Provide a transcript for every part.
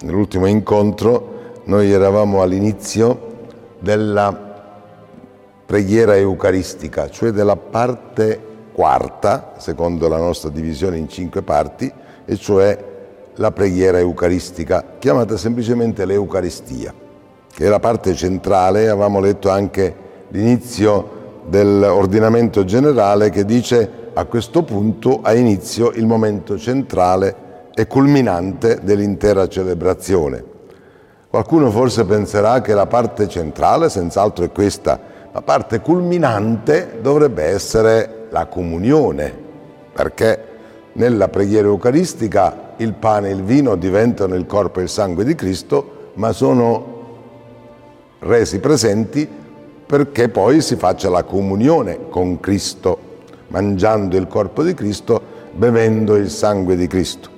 nell'ultimo incontro noi eravamo all'inizio della preghiera eucaristica, cioè della parte quarta, secondo la nostra divisione in cinque parti, e cioè la preghiera eucaristica, chiamata semplicemente l'Eucaristia, che è la parte centrale, avevamo letto anche l'inizio dell'ordinamento generale che dice a questo punto ha inizio il momento centrale e culminante dell'intera celebrazione. Qualcuno forse penserà che la parte centrale senz'altro è questa, la parte culminante dovrebbe essere la comunione, perché nella preghiera eucaristica il pane e il vino diventano il corpo e il sangue di Cristo, ma sono resi presenti perché poi si faccia la comunione con Cristo, mangiando il corpo di Cristo, bevendo il sangue di Cristo.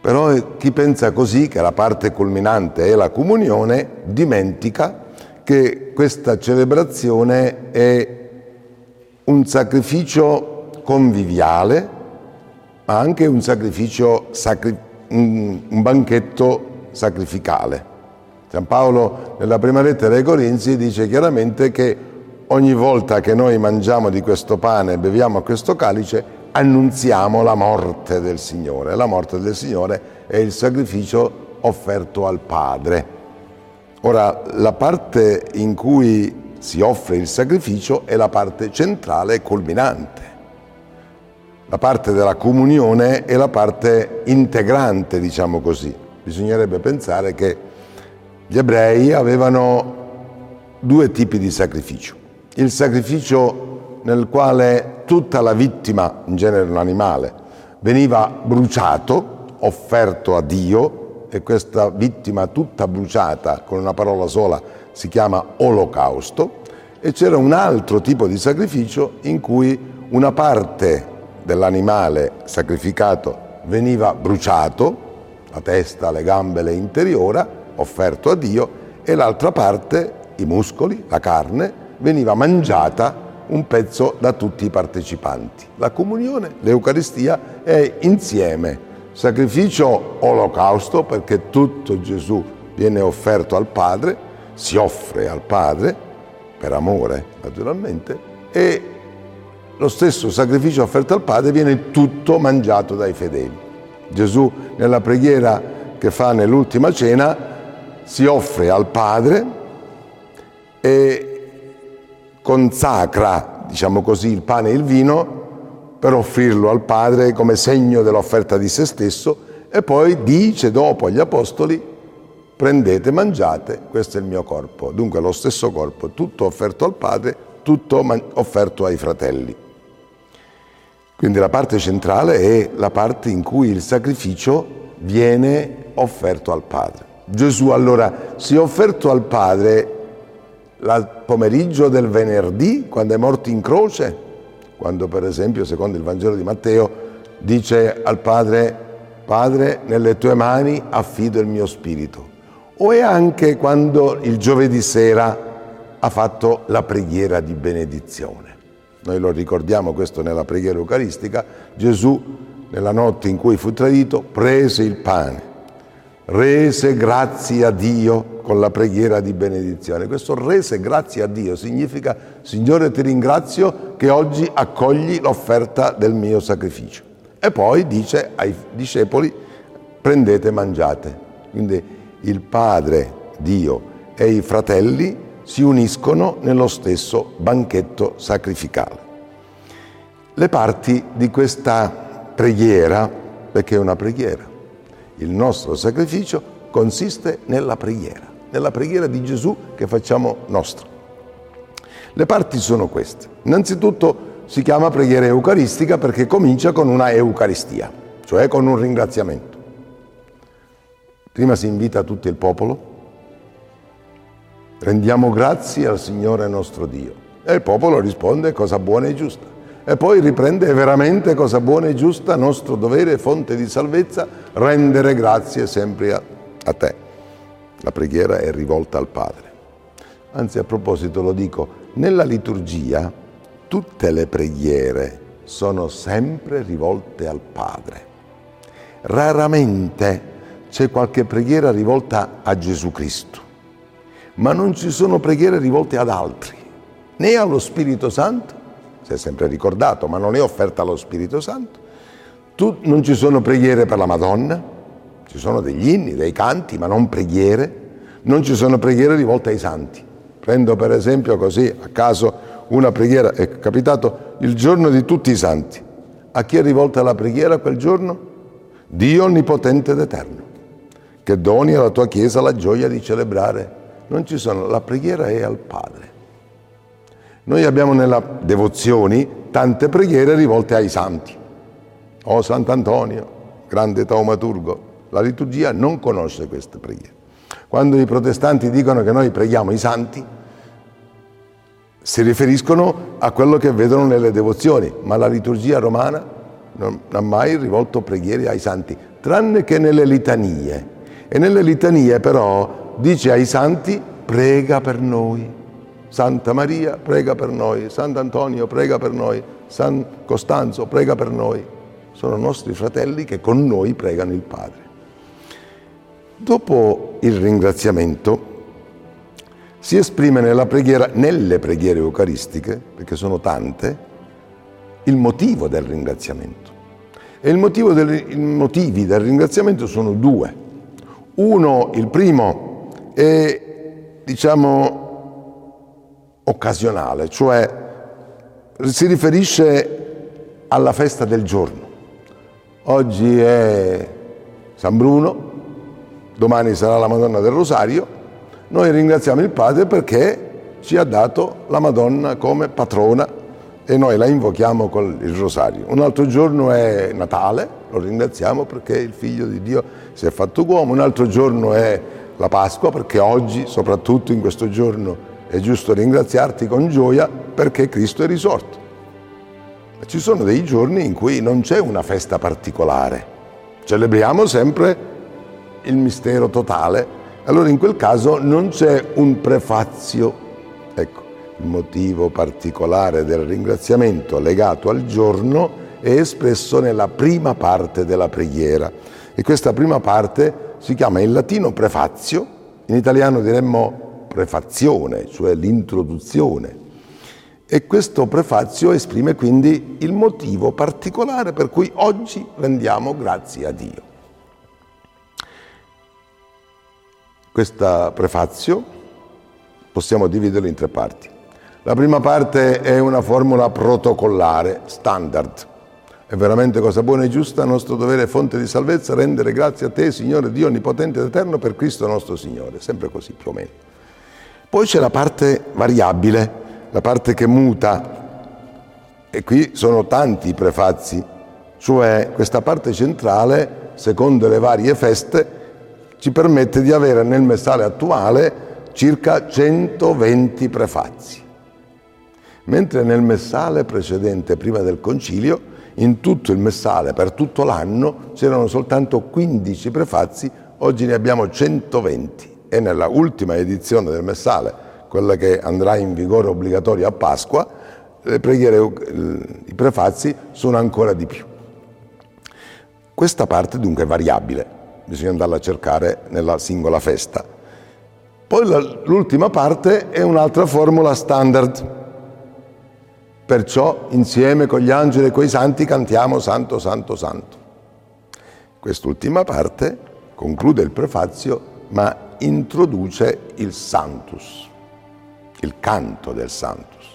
Però chi pensa così, che la parte culminante è la comunione, dimentica che questa celebrazione è un sacrificio conviviale, ma anche un sacrificio, sacri- un banchetto sacrificale. San Paolo nella prima lettera ai Corinzi dice chiaramente che ogni volta che noi mangiamo di questo pane e beviamo questo calice, annunziamo la morte del Signore. La morte del Signore è il sacrificio offerto al Padre. Ora, la parte in cui si offre il sacrificio è la parte centrale e culminante. La parte della comunione è la parte integrante, diciamo così. Bisognerebbe pensare che gli ebrei avevano due tipi di sacrificio. Il sacrificio nel quale tutta la vittima, in genere un animale, veniva bruciato, offerto a Dio, e questa vittima tutta bruciata, con una parola sola, si chiama olocausto, e c'era un altro tipo di sacrificio in cui una parte dell'animale sacrificato veniva bruciato, la testa, le gambe, l'interiora, offerto a Dio, e l'altra parte, i muscoli, la carne, veniva mangiata un pezzo da tutti i partecipanti. La comunione, l'Eucaristia è insieme sacrificio olocausto perché tutto Gesù viene offerto al Padre, si offre al Padre per amore naturalmente e lo stesso sacrificio offerto al Padre viene tutto mangiato dai fedeli. Gesù nella preghiera che fa nell'ultima cena si offre al Padre e consacra, diciamo così, il pane e il vino per offrirlo al Padre come segno dell'offerta di se stesso e poi dice dopo agli Apostoli prendete, mangiate, questo è il mio corpo. Dunque lo stesso corpo, tutto offerto al Padre, tutto offerto ai fratelli. Quindi la parte centrale è la parte in cui il sacrificio viene offerto al Padre. Gesù allora si è offerto al Padre il pomeriggio del venerdì, quando è morto in croce, quando per esempio, secondo il Vangelo di Matteo, dice al Padre, Padre, nelle tue mani affido il mio spirito. O è anche quando il giovedì sera ha fatto la preghiera di benedizione. Noi lo ricordiamo questo nella preghiera eucaristica, Gesù nella notte in cui fu tradito prese il pane, rese grazie a Dio con la preghiera di benedizione. Questo rese grazie a Dio significa Signore ti ringrazio che oggi accogli l'offerta del mio sacrificio. E poi dice ai discepoli prendete e mangiate. Quindi il Padre, Dio e i fratelli si uniscono nello stesso banchetto sacrificale. Le parti di questa preghiera, perché è una preghiera, il nostro sacrificio consiste nella preghiera, nella preghiera di Gesù che facciamo nostra. Le parti sono queste. Innanzitutto si chiama preghiera eucaristica perché comincia con una Eucaristia, cioè con un ringraziamento. Prima si invita tutto il popolo rendiamo grazie al Signore nostro Dio. E il popolo risponde cosa buona e giusta. E poi riprende veramente cosa buona e giusta, nostro dovere, fonte di salvezza, rendere grazie sempre a, a te. La preghiera è rivolta al Padre. Anzi, a proposito lo dico, nella liturgia tutte le preghiere sono sempre rivolte al Padre. Raramente c'è qualche preghiera rivolta a Gesù Cristo, ma non ci sono preghiere rivolte ad altri, né allo Spirito Santo, si è sempre ricordato, ma non è offerta allo Spirito Santo. Non ci sono preghiere per la Madonna, ci sono degli inni, dei canti, ma non preghiere. Non ci sono preghiere rivolte ai santi. Prendo per esempio così a caso una preghiera, è capitato il giorno di tutti i santi. A chi è rivolta la preghiera quel giorno? Dio Onnipotente ed Eterno, che doni alla tua Chiesa la gioia di celebrare. Non ci sono, la preghiera è al Padre. Noi abbiamo nella devozioni tante preghiere rivolte ai santi. O oh, Sant'Antonio, grande taumaturgo, la liturgia non conosce queste preghiere. Quando i protestanti dicono che noi preghiamo i santi, si riferiscono a quello che vedono nelle devozioni, ma la liturgia romana non ha mai rivolto preghiere ai santi, tranne che nelle litanie. E nelle litanie però dice ai santi prega per noi. Santa Maria prega per noi, Sant'Antonio prega per noi, San Costanzo prega per noi. Sono nostri fratelli che con noi pregano il Padre. Dopo il ringraziamento si esprime preghiera, nelle preghiere eucaristiche, perché sono tante, il motivo del ringraziamento. E del, i motivi del ringraziamento sono due. Uno, il primo, è diciamo occasionale, cioè si riferisce alla festa del giorno. Oggi è San Bruno, domani sarà la Madonna del Rosario, noi ringraziamo il Padre perché ci ha dato la Madonna come patrona e noi la invochiamo con il Rosario. Un altro giorno è Natale, lo ringraziamo perché il Figlio di Dio si è fatto uomo, un altro giorno è la Pasqua perché oggi, soprattutto in questo giorno, è giusto ringraziarti con gioia perché Cristo è risorto. Ci sono dei giorni in cui non c'è una festa particolare, celebriamo sempre il mistero totale, allora in quel caso non c'è un prefazio. Ecco, il motivo particolare del ringraziamento legato al giorno è espresso nella prima parte della preghiera e questa prima parte si chiama in latino prefazio, in italiano diremmo prefazione, cioè l'introduzione. E questo prefazio esprime quindi il motivo particolare per cui oggi rendiamo grazie a Dio. Questa prefazio possiamo dividerlo in tre parti. La prima parte è una formula protocollare, standard. È veramente cosa buona e giusta, nostro dovere e fonte di salvezza, rendere grazie a te, Signore Dio Onnipotente ed Eterno, per Cristo nostro Signore. Sempre così, più o meno. Poi c'è la parte variabile, la parte che muta. E qui sono tanti i prefazi, cioè questa parte centrale, secondo le varie feste, ci permette di avere nel messale attuale circa 120 prefazzi. Mentre nel messale precedente, prima del concilio, in tutto il messale, per tutto l'anno, c'erano soltanto 15 prefazzi, oggi ne abbiamo 120 e nella ultima edizione del messale, quella che andrà in vigore obbligatoria a Pasqua, le preghiere, i prefazzi sono ancora di più. Questa parte dunque è variabile, bisogna andarla a cercare nella singola festa. Poi l'ultima parte è un'altra formula standard. Perciò insieme con gli angeli e con i santi cantiamo Santo, Santo, Santo. Quest'ultima parte conclude il prefazio ma introduce il Santus, il canto del Santus.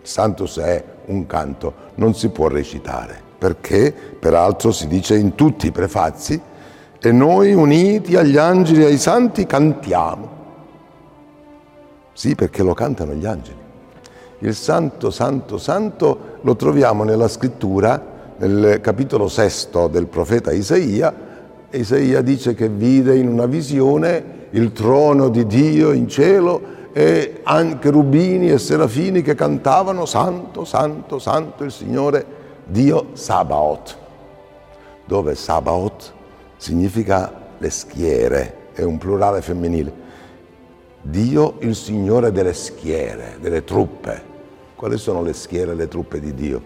Il Santus è un canto, non si può recitare, perché peraltro si dice in tutti i prefazzi e noi uniti agli angeli e ai santi cantiamo. Sì, perché lo cantano gli angeli. Il santo, santo, santo lo troviamo nella scrittura, nel capitolo sesto del profeta Isaia. Isaia dice che vide in una visione il trono di Dio in cielo e anche rubini e serafini che cantavano Santo, Santo, Santo il Signore Dio Sabaoth, dove Sabaoth significa le schiere, è un plurale femminile. Dio il Signore delle schiere, delle truppe. Quali sono le schiere e le truppe di Dio?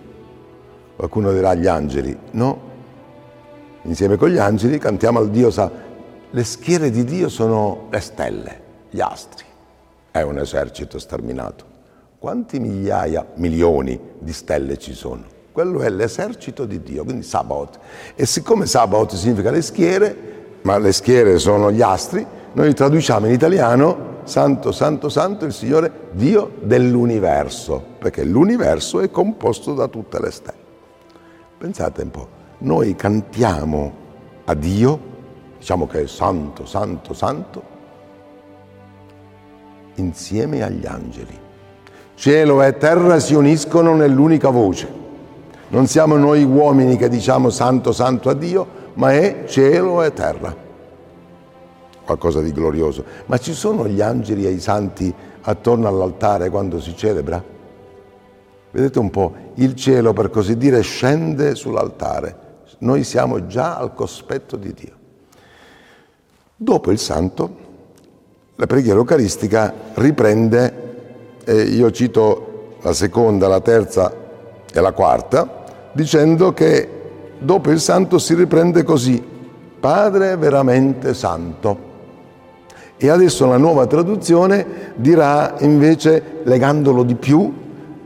Qualcuno dirà gli angeli. No. Insieme con gli angeli cantiamo al Dio Sabaoth le schiere di Dio sono le stelle, gli astri. È un esercito sterminato. Quanti migliaia, milioni di stelle ci sono? Quello è l'esercito di Dio, quindi Sabaoth. E siccome Sabaoth significa le schiere, ma le schiere sono gli astri, noi traduciamo in italiano Santo, Santo, Santo il Signore Dio dell'universo, perché l'universo è composto da tutte le stelle. Pensate un po', noi cantiamo a Dio diciamo che è santo, santo, santo, insieme agli angeli. Cielo e terra si uniscono nell'unica voce. Non siamo noi uomini che diciamo santo, santo a Dio, ma è cielo e terra. Qualcosa di glorioso. Ma ci sono gli angeli e i santi attorno all'altare quando si celebra? Vedete un po', il cielo per così dire scende sull'altare. Noi siamo già al cospetto di Dio. Dopo il santo, la preghiera eucaristica riprende, eh, io cito la seconda, la terza e la quarta, dicendo che dopo il santo si riprende così, Padre veramente santo. E adesso la nuova traduzione dirà invece, legandolo di più,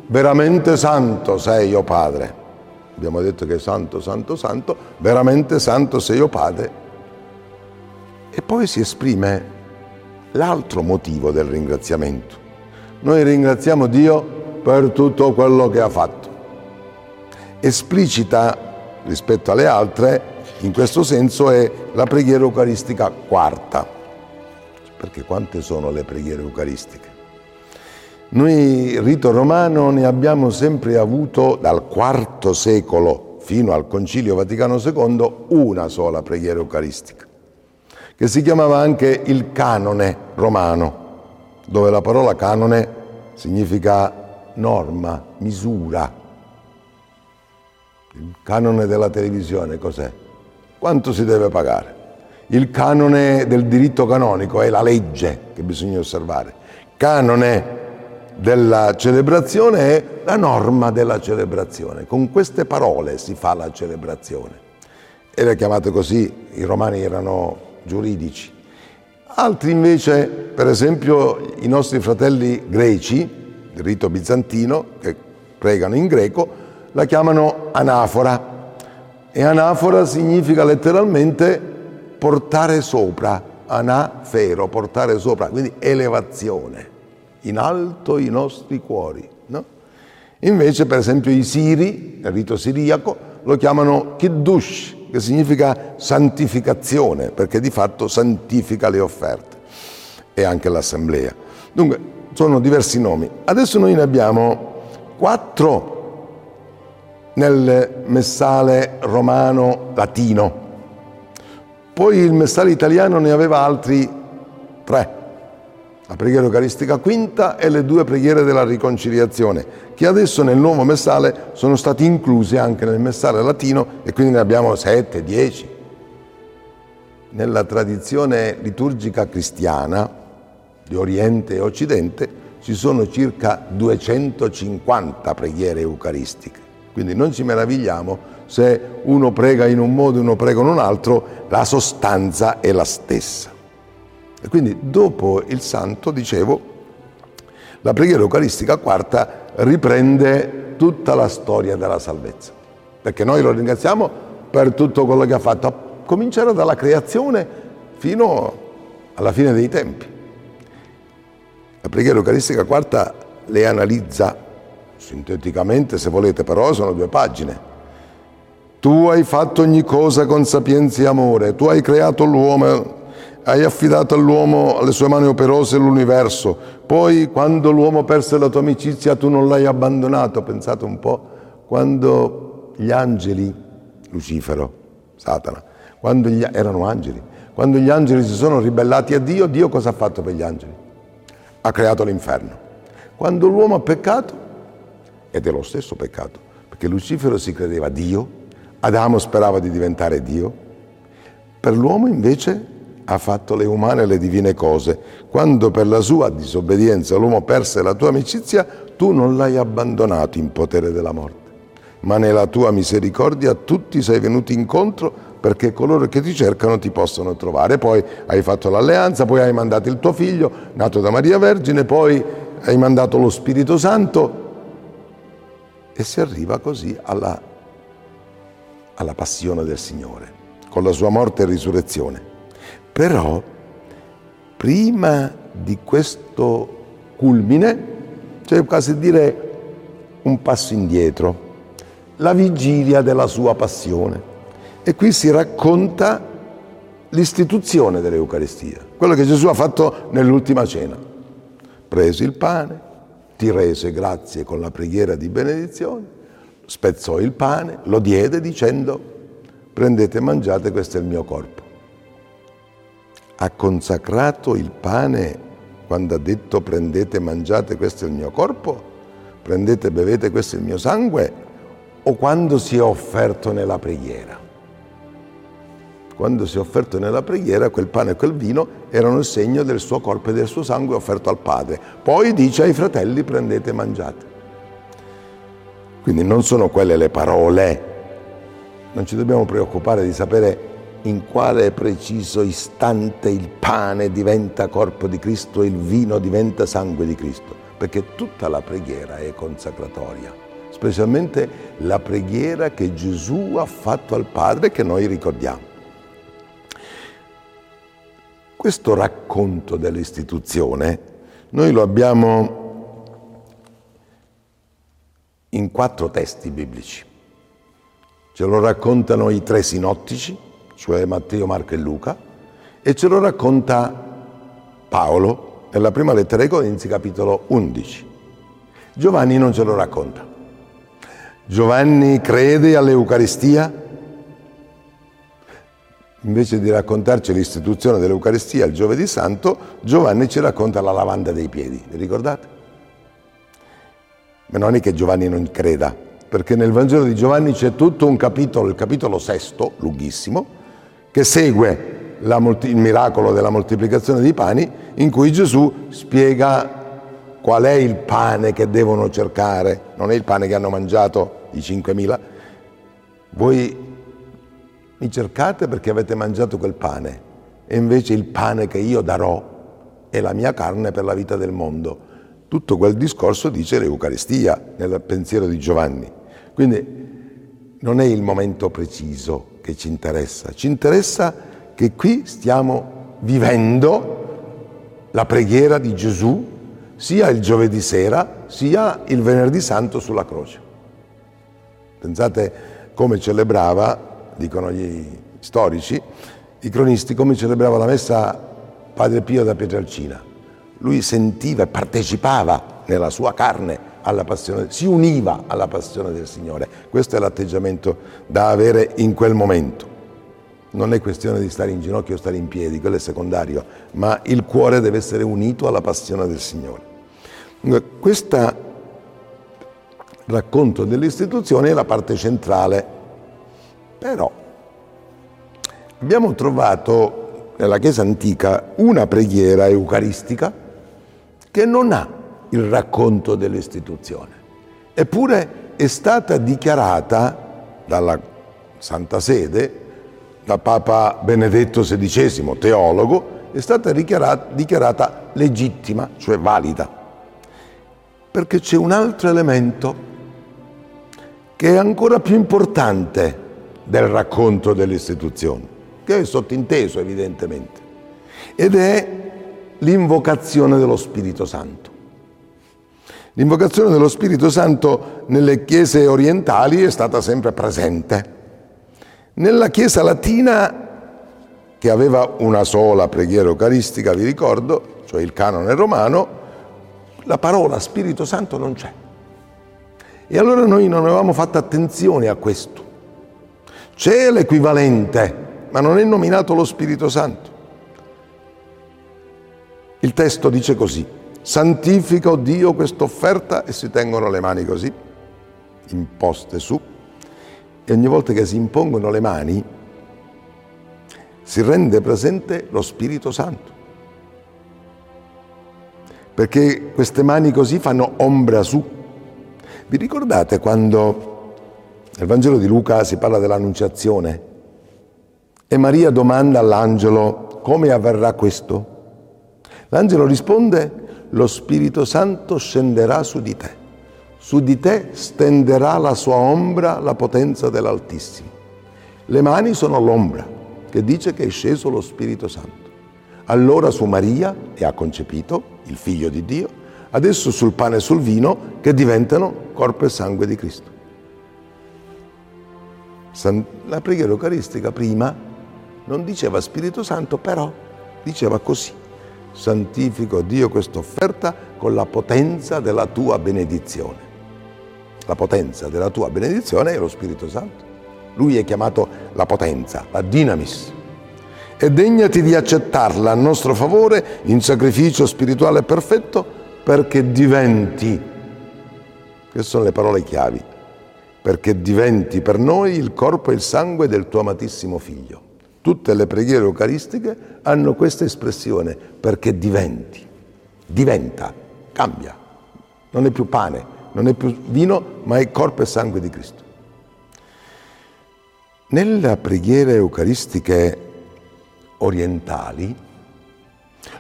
veramente santo sei io Padre. Abbiamo detto che è santo, santo, santo, veramente santo sei io Padre e poi si esprime l'altro motivo del ringraziamento. Noi ringraziamo Dio per tutto quello che ha fatto. Esplicita rispetto alle altre, in questo senso, è la preghiera eucaristica quarta. Perché quante sono le preghiere eucaristiche? Noi, rito romano, ne abbiamo sempre avuto dal IV secolo fino al Concilio Vaticano II una sola preghiera eucaristica che si chiamava anche il canone romano, dove la parola canone significa norma, misura. Il canone della televisione cos'è? Quanto si deve pagare? Il canone del diritto canonico è la legge che bisogna osservare. Canone della celebrazione è la norma della celebrazione. Con queste parole si fa la celebrazione. Era chiamato così, i romani erano giuridici. Altri invece, per esempio i nostri fratelli greci, il rito bizantino, che pregano in greco, la chiamano anafora. E anafora significa letteralmente portare sopra, anafero, portare sopra, quindi elevazione, in alto i nostri cuori. No? Invece, per esempio, i siri, nel rito siriaco, lo chiamano kiddush, che significa santificazione, perché di fatto santifica le offerte e anche l'assemblea. Dunque, sono diversi nomi. Adesso noi ne abbiamo quattro nel messale romano latino, poi il messale italiano ne aveva altri tre la preghiera eucaristica quinta e le due preghiere della riconciliazione, che adesso nel nuovo messale sono state incluse anche nel messale latino e quindi ne abbiamo sette, dieci. Nella tradizione liturgica cristiana di Oriente e Occidente ci sono circa 250 preghiere eucaristiche, quindi non ci meravigliamo se uno prega in un modo e uno prega in un altro, la sostanza è la stessa. E quindi dopo il santo, dicevo, la preghiera eucaristica quarta riprende tutta la storia della salvezza, perché noi lo ringraziamo per tutto quello che ha fatto, a cominciare dalla creazione fino alla fine dei tempi. La preghiera eucaristica quarta le analizza sinteticamente, se volete, però sono due pagine. Tu hai fatto ogni cosa con sapienza e amore, tu hai creato l'uomo hai affidato all'uomo alle sue mani operose l'universo, poi quando l'uomo perse la tua amicizia tu non l'hai abbandonato, pensate un po', quando gli angeli, Lucifero, Satana, quando gli, erano angeli, quando gli angeli si sono ribellati a Dio, Dio cosa ha fatto per gli angeli? ha creato l'inferno. Quando l'uomo ha peccato, ed è lo stesso peccato, perché Lucifero si credeva Dio, Adamo sperava di diventare Dio, per l'uomo invece ha fatto le umane e le divine cose. Quando per la sua disobbedienza l'uomo perse la tua amicizia, tu non l'hai abbandonato in potere della morte, ma nella tua misericordia tutti sei venuti incontro perché coloro che ti cercano ti possono trovare. Poi hai fatto l'alleanza, poi hai mandato il tuo figlio, nato da Maria Vergine, poi hai mandato lo Spirito Santo e si arriva così alla, alla passione del Signore, con la sua morte e risurrezione. Però prima di questo culmine c'è quasi dire un passo indietro, la vigilia della sua passione. E qui si racconta l'istituzione dell'Eucaristia, quello che Gesù ha fatto nell'ultima cena. Prese il pane, ti rese grazie con la preghiera di benedizione, spezzò il pane, lo diede dicendo prendete e mangiate, questo è il mio corpo. Ha consacrato il pane quando ha detto prendete e mangiate, questo è il mio corpo, prendete e bevete, questo è il mio sangue, o quando si è offerto nella preghiera quando si è offerto nella preghiera, quel pane e quel vino erano il segno del suo corpo e del suo sangue offerto al Padre. Poi dice ai fratelli prendete e mangiate. Quindi non sono quelle le parole, non ci dobbiamo preoccupare di sapere in quale preciso istante il pane diventa corpo di Cristo e il vino diventa sangue di Cristo, perché tutta la preghiera è consacratoria, specialmente la preghiera che Gesù ha fatto al Padre che noi ricordiamo. Questo racconto dell'istituzione noi lo abbiamo in quattro testi biblici. Ce lo raccontano i tre sinottici, cioè Matteo, Marco e Luca, e ce lo racconta Paolo nella prima lettera ai Corinzi, capitolo 11. Giovanni non ce lo racconta. Giovanni crede all'Eucaristia Invece di raccontarci l'istituzione dell'Eucaristia il giovedì santo, Giovanni ci racconta la lavanda dei piedi, vi ricordate? Ma non è che Giovanni non creda, perché nel Vangelo di Giovanni c'è tutto un capitolo, il capitolo sesto, lunghissimo, che segue la, il miracolo della moltiplicazione dei pani, in cui Gesù spiega qual è il pane che devono cercare, non è il pane che hanno mangiato i 5.000. Voi mi cercate perché avete mangiato quel pane e invece il pane che io darò è la mia carne per la vita del mondo. Tutto quel discorso dice l'Eucaristia nel pensiero di Giovanni. Quindi non è il momento preciso che ci interessa, ci interessa che qui stiamo vivendo la preghiera di Gesù sia il giovedì sera sia il venerdì santo sulla croce. Pensate come celebrava dicono gli storici, i cronisti, come celebrava la messa Padre Pio da Pietralcina. Lui sentiva e partecipava nella sua carne alla passione, si univa alla passione del Signore. Questo è l'atteggiamento da avere in quel momento. Non è questione di stare in ginocchio o stare in piedi, quello è secondario, ma il cuore deve essere unito alla passione del Signore. Questo racconto dell'istituzione è la parte centrale però abbiamo trovato nella Chiesa antica una preghiera eucaristica che non ha il racconto dell'istituzione, eppure è stata dichiarata dalla Santa Sede, da Papa Benedetto XVI, teologo, è stata dichiarata, dichiarata legittima, cioè valida, perché c'è un altro elemento che è ancora più importante del racconto delle istituzioni, che è sottinteso evidentemente, ed è l'invocazione dello Spirito Santo. L'invocazione dello Spirito Santo nelle chiese orientali è stata sempre presente. Nella Chiesa latina, che aveva una sola preghiera eucaristica, vi ricordo, cioè il canone romano, la parola Spirito Santo non c'è. E allora noi non avevamo fatto attenzione a questo. C'è l'equivalente, ma non è nominato lo Spirito Santo. Il testo dice così, santifica, oh Dio, questa offerta e si tengono le mani così, imposte su, e ogni volta che si impongono le mani si rende presente lo Spirito Santo. Perché queste mani così fanno ombra su. Vi ricordate quando nel Vangelo di Luca si parla dell'annunciazione e Maria domanda all'angelo come avverrà questo? L'angelo risponde lo Spirito Santo scenderà su di te, su di te stenderà la sua ombra la potenza dell'Altissimo. Le mani sono l'ombra che dice che è sceso lo Spirito Santo. Allora su Maria e ha concepito il figlio di Dio, adesso sul pane e sul vino che diventano corpo e sangue di Cristo. La preghiera eucaristica prima non diceva Spirito Santo, però diceva così santifico Dio questa offerta con la potenza della tua benedizione. La potenza della tua benedizione è lo Spirito Santo. Lui è chiamato la potenza, la dinamis. E degnati di accettarla a nostro favore in sacrificio spirituale perfetto perché diventi, queste sono le parole chiavi, perché diventi per noi il corpo e il sangue del tuo amatissimo figlio. Tutte le preghiere eucaristiche hanno questa espressione, perché diventi, diventa, cambia. Non è più pane, non è più vino, ma è corpo e sangue di Cristo. Nelle preghiere eucaristiche orientali,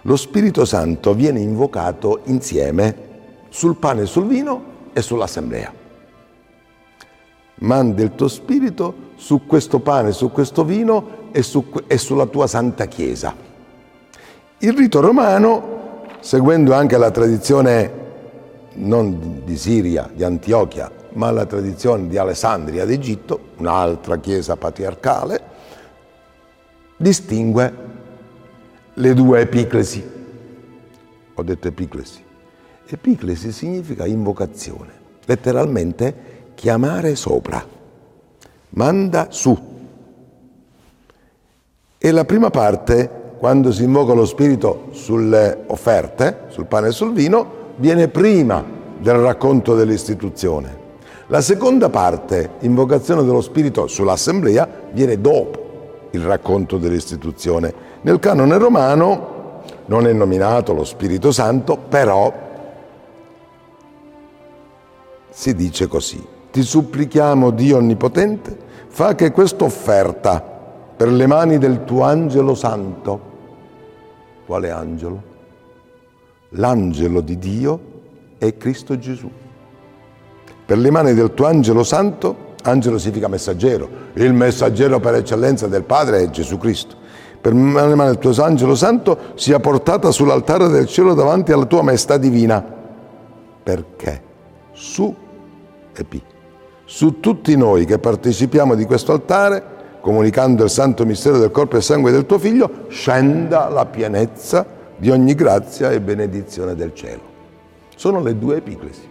lo Spirito Santo viene invocato insieme sul pane e sul vino e sull'assemblea. Mandi il tuo spirito su questo pane, su questo vino e, su, e sulla tua santa Chiesa. Il rito romano, seguendo anche la tradizione non di Siria, di Antiochia, ma la tradizione di Alessandria d'Egitto, un'altra chiesa patriarcale, distingue le due epiclesi. Ho detto epiclesi. Epiclesi significa invocazione, letteralmente chiamare sopra manda su. E la prima parte, quando si invoca lo Spirito sulle offerte, sul pane e sul vino, viene prima del racconto dell'istituzione. La seconda parte, invocazione dello Spirito sull'assemblea, viene dopo il racconto dell'istituzione. Nel canone romano non è nominato lo Spirito Santo, però si dice così. Ti supplichiamo, Dio Onnipotente, fa che questa offerta per le mani del tuo angelo santo, quale angelo? L'angelo di Dio è Cristo Gesù. Per le mani del tuo angelo santo, angelo significa messaggero, il messaggero per eccellenza del Padre è Gesù Cristo. Per le mani del tuo angelo santo sia portata sull'altare del cielo davanti alla tua maestà divina. Perché? Su e P su tutti noi che partecipiamo di questo altare, comunicando il santo mistero del corpo e sangue del tuo figlio, scenda la pienezza di ogni grazia e benedizione del cielo. Sono le due epiclesi.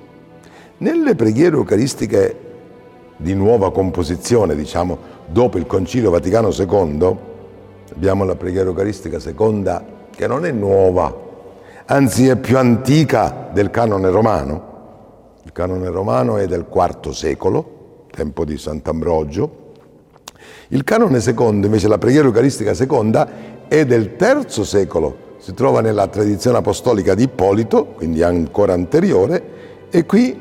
Nelle preghiere eucaristiche di nuova composizione, diciamo, dopo il Concilio Vaticano II, abbiamo la preghiera eucaristica seconda che non è nuova, anzi è più antica del canone romano, il canone romano è del IV secolo, tempo di Sant'Ambrogio. Il canone secondo, invece la preghiera eucaristica seconda, è del III secolo, si trova nella tradizione apostolica di Ippolito, quindi ancora anteriore, e qui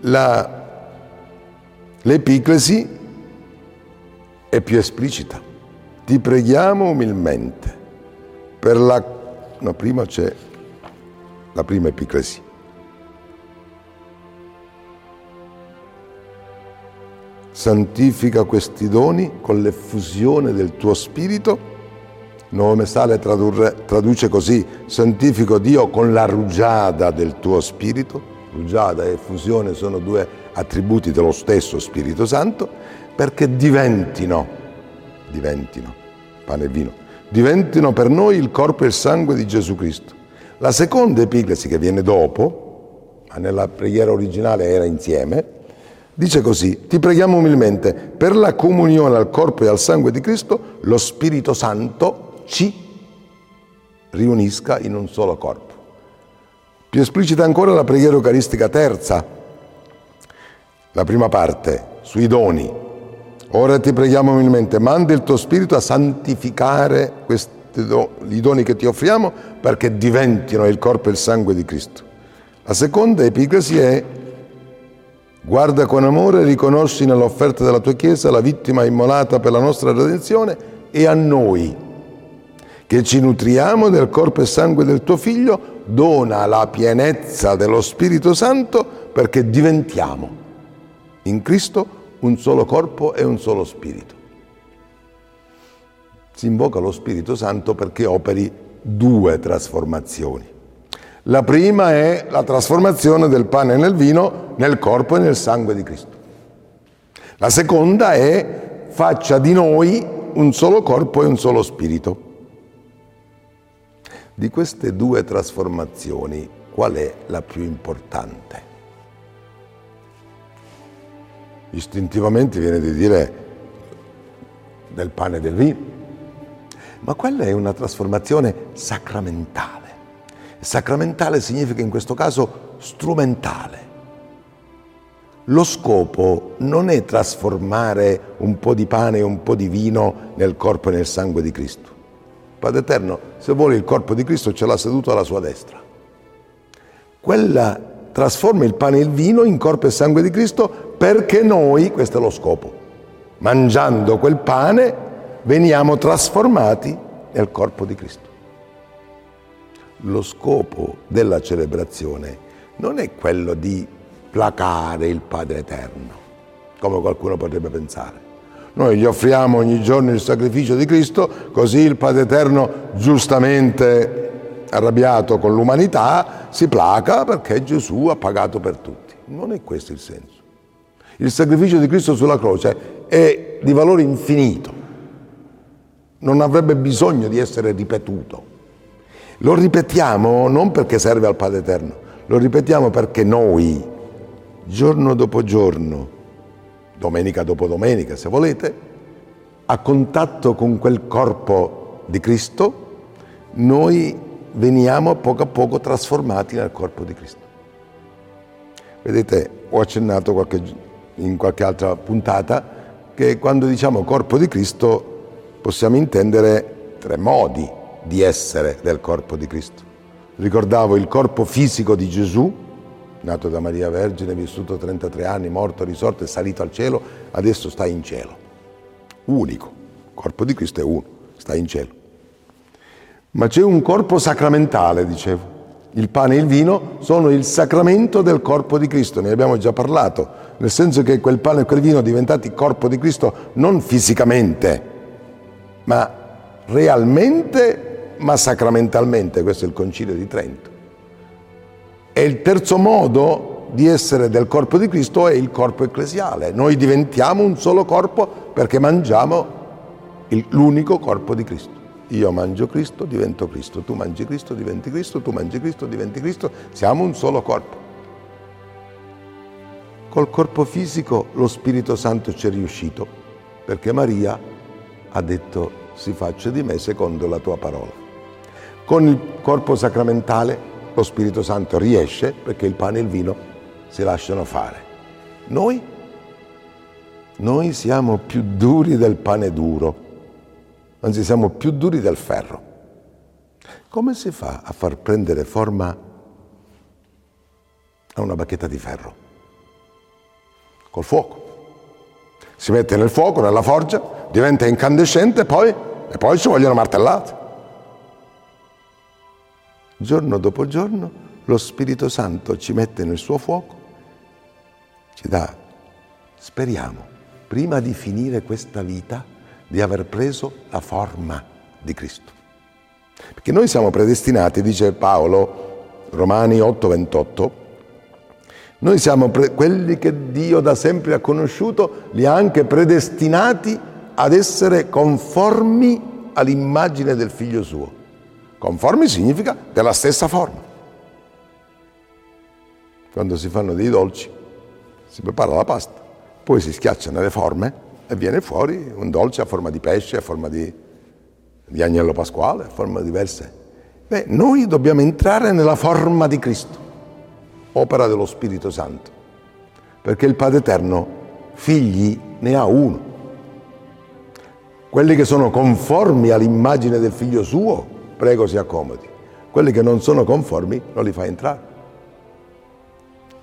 la, l'epiclesi è più esplicita. Ti preghiamo umilmente per la... No, prima c'è la prima epiclesi. Santifica questi doni con l'effusione del tuo spirito. Nome Sale tradurre, traduce così, santifico Dio con la rugiada del tuo spirito. Rugiada e effusione sono due attributi dello stesso Spirito Santo, perché diventino, diventino, pane e vino, diventino per noi il corpo e il sangue di Gesù Cristo. La seconda epiclesi che viene dopo, ma nella preghiera originale era insieme, Dice così, ti preghiamo umilmente, per la comunione al corpo e al sangue di Cristo, lo Spirito Santo ci riunisca in un solo corpo. Più esplicita ancora la preghiera eucaristica terza, la prima parte, sui doni. Ora ti preghiamo umilmente, manda il tuo Spirito a santificare questi i doni che ti offriamo perché diventino il corpo e il sangue di Cristo. La seconda epiclesi è guarda con amore e riconosci nell'offerta della tua Chiesa la vittima immolata per la nostra redenzione e a noi che ci nutriamo del corpo e sangue del tuo Figlio, dona la pienezza dello Spirito Santo perché diventiamo in Cristo un solo corpo e un solo spirito si invoca lo Spirito Santo perché operi due trasformazioni. La prima è la trasformazione del pane nel vino nel corpo e nel sangue di Cristo. La seconda è faccia di noi un solo corpo e un solo spirito. Di queste due trasformazioni, qual è la più importante? Istintivamente viene di dire del pane e del vino ma quella è una trasformazione sacramentale. Sacramentale significa in questo caso strumentale. Lo scopo non è trasformare un po' di pane e un po' di vino nel corpo e nel sangue di Cristo. Padre Eterno, se vuole il corpo di Cristo ce l'ha seduto alla sua destra. Quella trasforma il pane e il vino in corpo e sangue di Cristo perché noi, questo è lo scopo, mangiando quel pane veniamo trasformati nel corpo di Cristo. Lo scopo della celebrazione non è quello di placare il Padre Eterno, come qualcuno potrebbe pensare. Noi gli offriamo ogni giorno il sacrificio di Cristo, così il Padre Eterno, giustamente arrabbiato con l'umanità, si placa perché Gesù ha pagato per tutti. Non è questo il senso. Il sacrificio di Cristo sulla croce è di valore infinito non avrebbe bisogno di essere ripetuto. Lo ripetiamo non perché serve al Padre Eterno, lo ripetiamo perché noi, giorno dopo giorno, domenica dopo domenica se volete, a contatto con quel corpo di Cristo, noi veniamo poco a poco trasformati nel corpo di Cristo. Vedete, ho accennato qualche, in qualche altra puntata che quando diciamo corpo di Cristo possiamo intendere tre modi di essere del corpo di Cristo. Ricordavo il corpo fisico di Gesù, nato da Maria Vergine, vissuto 33 anni, morto, risorto e salito al cielo, adesso sta in cielo. Unico. Il corpo di Cristo è uno, sta in cielo. Ma c'è un corpo sacramentale, dicevo. Il pane e il vino sono il sacramento del corpo di Cristo, ne abbiamo già parlato, nel senso che quel pane e quel vino diventati corpo di Cristo non fisicamente, ma realmente, ma sacramentalmente, questo è il Concilio di Trento. E il terzo modo di essere del corpo di Cristo è il corpo ecclesiale. Noi diventiamo un solo corpo perché mangiamo l'unico corpo di Cristo. Io mangio Cristo, divento Cristo, tu mangi Cristo, diventi Cristo, tu mangi Cristo, diventi Cristo, siamo un solo corpo. Col corpo fisico lo Spirito Santo ci è riuscito, perché Maria ha detto si faccia di me secondo la tua parola. Con il corpo sacramentale lo Spirito Santo riesce perché il pane e il vino si lasciano fare. Noi? Noi siamo più duri del pane duro, anzi siamo più duri del ferro. Come si fa a far prendere forma a una bacchetta di ferro? Col fuoco. Si mette nel fuoco, nella forgia, diventa incandescente poi, e poi ci vogliono martellate. Giorno dopo giorno lo Spirito Santo ci mette nel suo fuoco, ci dà, speriamo, prima di finire questa vita, di aver preso la forma di Cristo. Perché noi siamo predestinati, dice Paolo, Romani 8, 28, noi siamo pre- quelli che Dio da sempre ha conosciuto, li ha anche predestinati ad essere conformi all'immagine del figlio suo. Conformi significa della stessa forma. Quando si fanno dei dolci, si prepara la pasta, poi si schiacciano le forme e viene fuori un dolce a forma di pesce, a forma di, di agnello pasquale, a forma diverse. Beh, noi dobbiamo entrare nella forma di Cristo. opera dello Spirito Santo, perché il Padre Eterno figli ne ha uno. Quelli che sono conformi all'immagine del figlio suo, prego si accomodi. Quelli che non sono conformi non li fa entrare.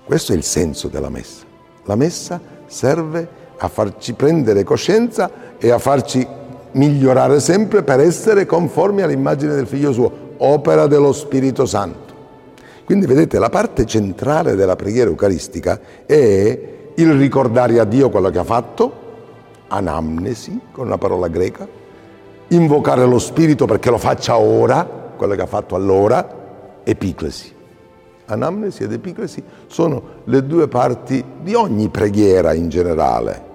Questo è il senso della messa. La messa serve a farci prendere coscienza e a farci migliorare sempre per essere conformi all'immagine del figlio suo, opera dello Spirito Santo. Quindi vedete, la parte centrale della preghiera eucaristica è il ricordare a Dio quello che ha fatto, anamnesi, con una parola greca, invocare lo Spirito perché lo faccia ora, quello che ha fatto allora, epiclesi anamnesi ed epiclesi sono le due parti di ogni preghiera in generale.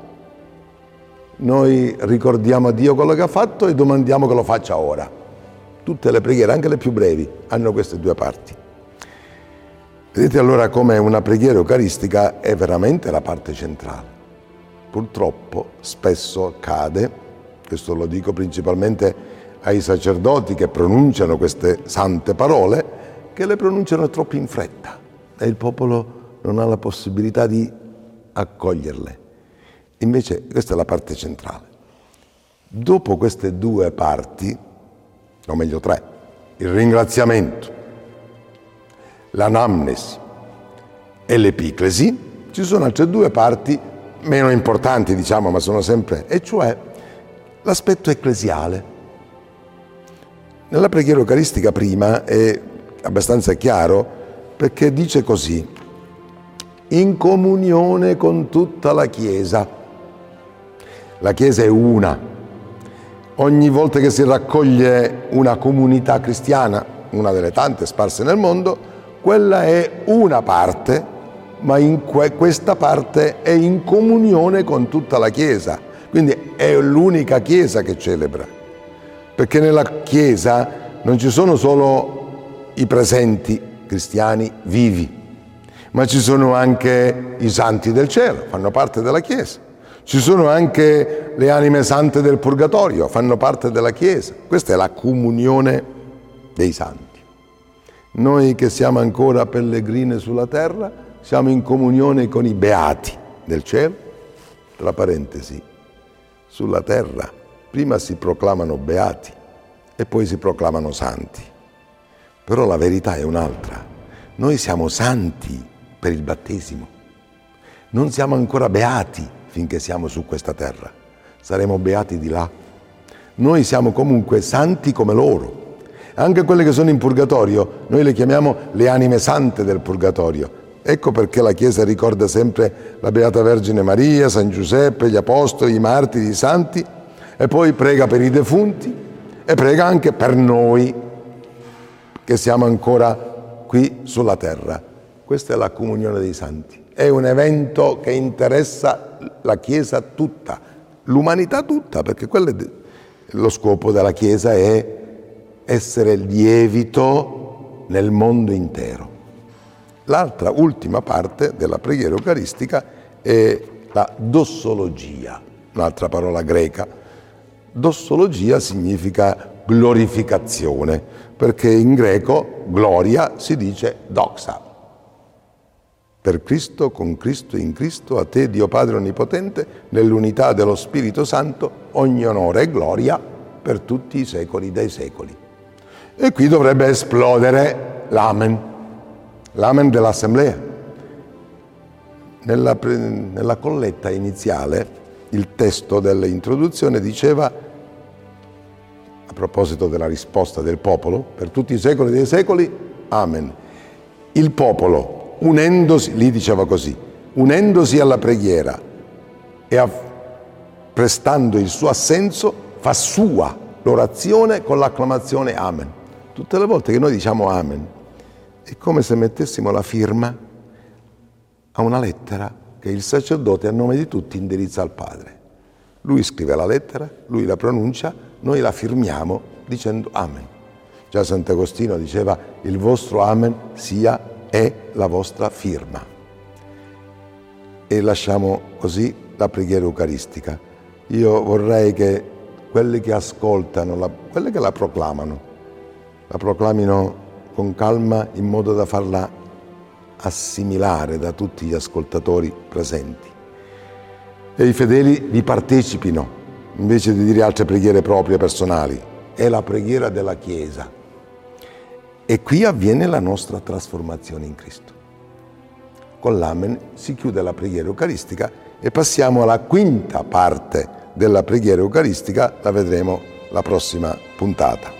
Noi ricordiamo a Dio quello che ha fatto e domandiamo che lo faccia ora. Tutte le preghiere, anche le più brevi, hanno queste due parti. Vedete allora come una preghiera eucaristica è veramente la parte centrale. Purtroppo spesso accade, questo lo dico principalmente ai sacerdoti che pronunciano queste sante parole, che le pronunciano troppo in fretta e il popolo non ha la possibilità di accoglierle. Invece questa è la parte centrale. Dopo queste due parti, o meglio tre, il ringraziamento, l'anamnesi e l'epiclesi, ci sono altre due parti meno importanti, diciamo, ma sono sempre, e cioè l'aspetto ecclesiale. Nella preghiera eucaristica prima è abbastanza chiaro perché dice così, in comunione con tutta la Chiesa. La Chiesa è una. Ogni volta che si raccoglie una comunità cristiana, una delle tante sparse nel mondo, quella è una parte, ma in que- questa parte è in comunione con tutta la Chiesa. Quindi è l'unica Chiesa che celebra. Perché nella Chiesa non ci sono solo i presenti cristiani vivi, ma ci sono anche i santi del cielo, fanno parte della Chiesa. Ci sono anche le anime sante del purgatorio, fanno parte della Chiesa. Questa è la comunione dei santi. Noi che siamo ancora pellegrini sulla terra, siamo in comunione con i beati del cielo. Tra parentesi, sulla terra prima si proclamano beati e poi si proclamano santi. Però la verità è un'altra. Noi siamo santi per il battesimo. Non siamo ancora beati finché siamo su questa terra. Saremo beati di là. Noi siamo comunque santi come loro. Anche quelle che sono in purgatorio, noi le chiamiamo le anime sante del purgatorio. Ecco perché la Chiesa ricorda sempre la Beata Vergine Maria, San Giuseppe, gli Apostoli, i martiri, i santi e poi prega per i defunti e prega anche per noi che siamo ancora qui sulla terra. Questa è la comunione dei santi. È un evento che interessa la Chiesa tutta, l'umanità tutta, perché lo scopo della Chiesa è essere lievito nel mondo intero. L'altra, ultima parte della preghiera eucaristica è la dossologia, un'altra parola greca. Dossologia significa glorificazione, perché in greco gloria si dice doxa. Per Cristo, con Cristo, in Cristo, a te Dio Padre Onnipotente, nell'unità dello Spirito Santo, ogni onore e gloria per tutti i secoli dei secoli. E qui dovrebbe esplodere l'amen, l'amen dell'assemblea. Nella, nella colletta iniziale il testo dell'introduzione diceva proposito della risposta del popolo, per tutti i secoli dei secoli, amen. Il popolo, unendosi, lì diceva così, unendosi alla preghiera e a, prestando il suo assenso, fa sua l'orazione con l'acclamazione amen. Tutte le volte che noi diciamo amen, è come se mettessimo la firma a una lettera che il sacerdote a nome di tutti indirizza al Padre. Lui scrive la lettera, lui la pronuncia, noi la firmiamo dicendo Amen. Già Sant'Agostino diceva il vostro Amen sia è la vostra firma. E lasciamo così la preghiera eucaristica. Io vorrei che quelli che ascoltano, quelli che la proclamano, la proclamino con calma in modo da farla assimilare da tutti gli ascoltatori presenti. E i fedeli vi partecipino, invece di dire altre preghiere proprie personali. È la preghiera della Chiesa. E qui avviene la nostra trasformazione in Cristo. Con l'Amen si chiude la preghiera eucaristica e passiamo alla quinta parte della preghiera eucaristica, la vedremo la prossima puntata.